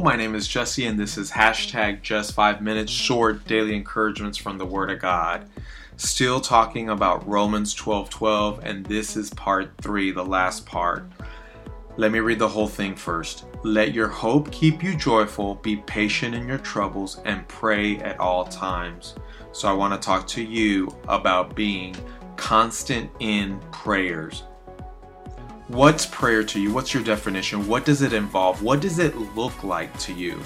My name is Jesse, and this is hashtag just five minutes short daily encouragements from the Word of God. Still talking about Romans 12 12, and this is part three, the last part. Let me read the whole thing first. Let your hope keep you joyful, be patient in your troubles, and pray at all times. So, I want to talk to you about being constant in prayers. What's prayer to you? What's your definition? What does it involve? What does it look like to you?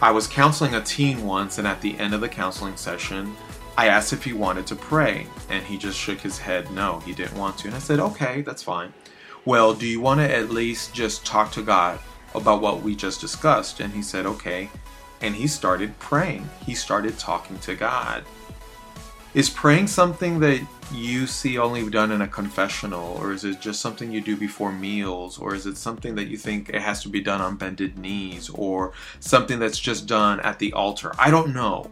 I was counseling a teen once, and at the end of the counseling session, I asked if he wanted to pray, and he just shook his head no, he didn't want to. And I said, okay, that's fine. Well, do you want to at least just talk to God about what we just discussed? And he said, okay. And he started praying, he started talking to God. Is praying something that you see only done in a confessional, or is it just something you do before meals, or is it something that you think it has to be done on bended knees, or something that's just done at the altar? I don't know.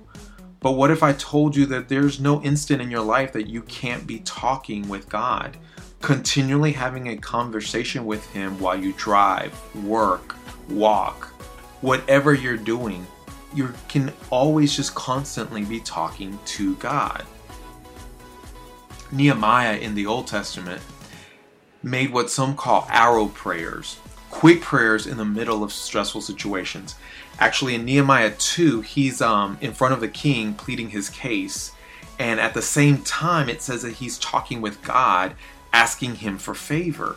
But what if I told you that there's no instant in your life that you can't be talking with God, continually having a conversation with Him while you drive, work, walk, whatever you're doing? You can always just constantly be talking to God. Nehemiah in the Old Testament made what some call arrow prayers, quick prayers in the middle of stressful situations. Actually, in Nehemiah 2, he's um, in front of the king pleading his case, and at the same time, it says that he's talking with God, asking him for favor.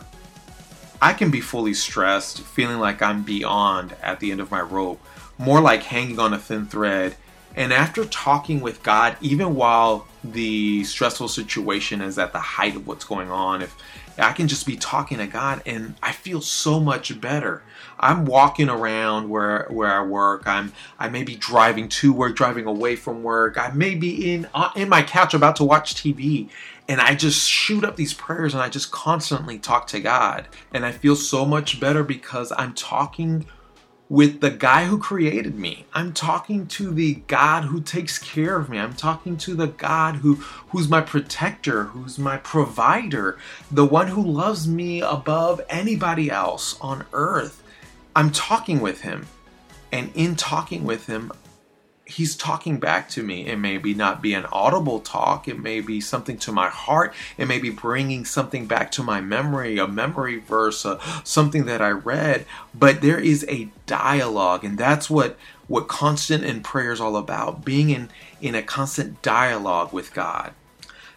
I can be fully stressed, feeling like I'm beyond at the end of my rope, more like hanging on a thin thread and after talking with God, even while the stressful situation is at the height of what's going on, if I can just be talking to God and I feel so much better. I'm walking around where where I work. I'm I may be driving to work, driving away from work. I may be in uh, in my couch about to watch TV and I just shoot up these prayers and I just constantly talk to God. And I feel so much better because I'm talking with the guy who created me. I'm talking to the God who takes care of me. I'm talking to the God who who's my protector, who's my provider, the one who loves me above anybody else on earth. I'm talking with him. And in talking with him, he's talking back to me. It may be not be an audible talk. It may be something to my heart. It may be bringing something back to my memory, a memory verse, something that I read. But there is a dialogue, and that's what what constant in prayer is all about. Being in in a constant dialogue with God.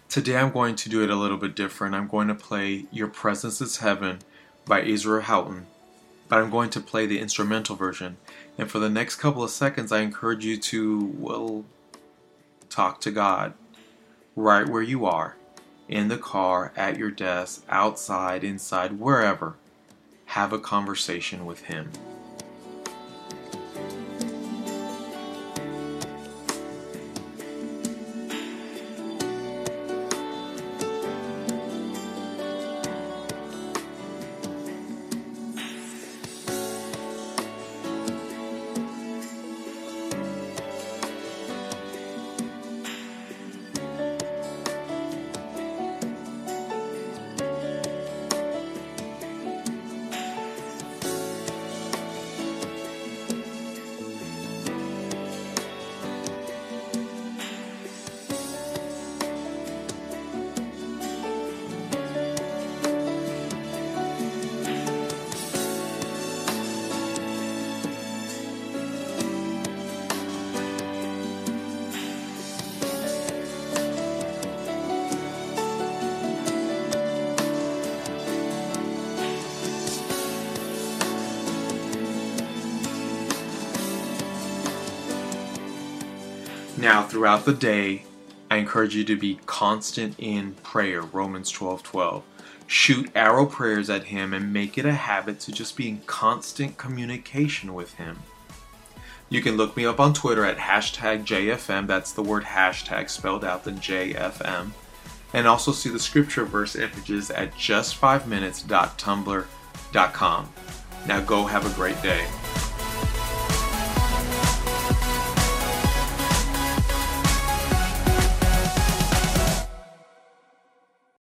Today I'm going to do it a little bit different. I'm going to play "Your Presence Is Heaven" by Israel Houghton, but I'm going to play the instrumental version. And for the next couple of seconds, I encourage you to, well, talk to God right where you are in the car, at your desk, outside, inside, wherever. Have a conversation with Him. Now, throughout the day, I encourage you to be constant in prayer, Romans 12 12. Shoot arrow prayers at Him and make it a habit to just be in constant communication with Him. You can look me up on Twitter at hashtag JFM, that's the word hashtag spelled out, the JFM, and also see the scripture verse images at just5minutes.tumblr.com. Now go have a great day.